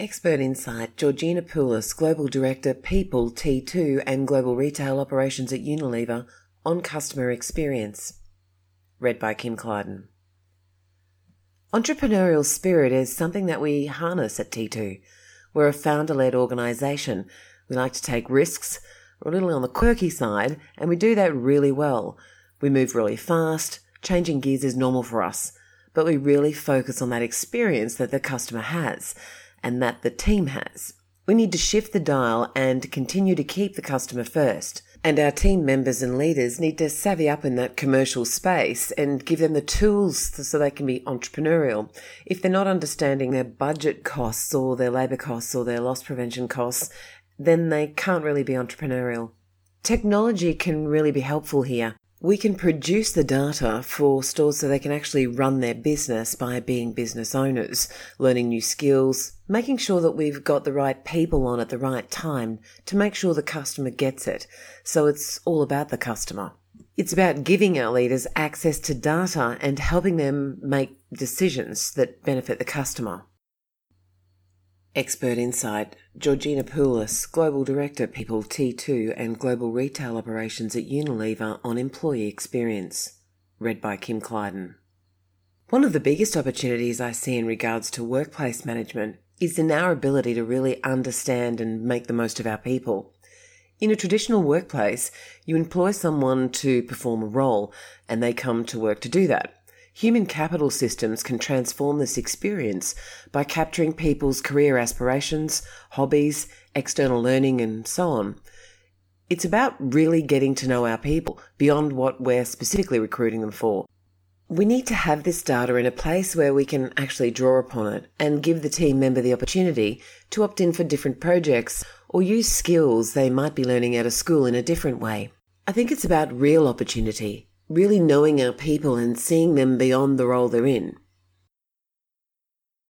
Expert Insight, Georgina Poulos, Global Director, People, T2 and Global Retail Operations at Unilever on customer experience. Read by Kim Clyden. Entrepreneurial spirit is something that we harness at T2. We're a founder led organisation. We like to take risks, we're a little on the quirky side, and we do that really well. We move really fast, changing gears is normal for us, but we really focus on that experience that the customer has and that the team has. We need to shift the dial and continue to keep the customer first. And our team members and leaders need to savvy up in that commercial space and give them the tools so they can be entrepreneurial. If they're not understanding their budget costs or their labour costs or their loss prevention costs, then they can't really be entrepreneurial. Technology can really be helpful here. We can produce the data for stores so they can actually run their business by being business owners, learning new skills, making sure that we've got the right people on at the right time to make sure the customer gets it. So it's all about the customer. It's about giving our leaders access to data and helping them make decisions that benefit the customer. Expert Insight, Georgina Poulos, Global Director, People T2 and Global Retail Operations at Unilever on Employee Experience. Read by Kim Clyden. One of the biggest opportunities I see in regards to workplace management is in our ability to really understand and make the most of our people. In a traditional workplace, you employ someone to perform a role and they come to work to do that. Human capital systems can transform this experience by capturing people's career aspirations, hobbies, external learning, and so on. It's about really getting to know our people beyond what we're specifically recruiting them for. We need to have this data in a place where we can actually draw upon it and give the team member the opportunity to opt in for different projects or use skills they might be learning out of school in a different way. I think it's about real opportunity really knowing our people and seeing them beyond the role they're in.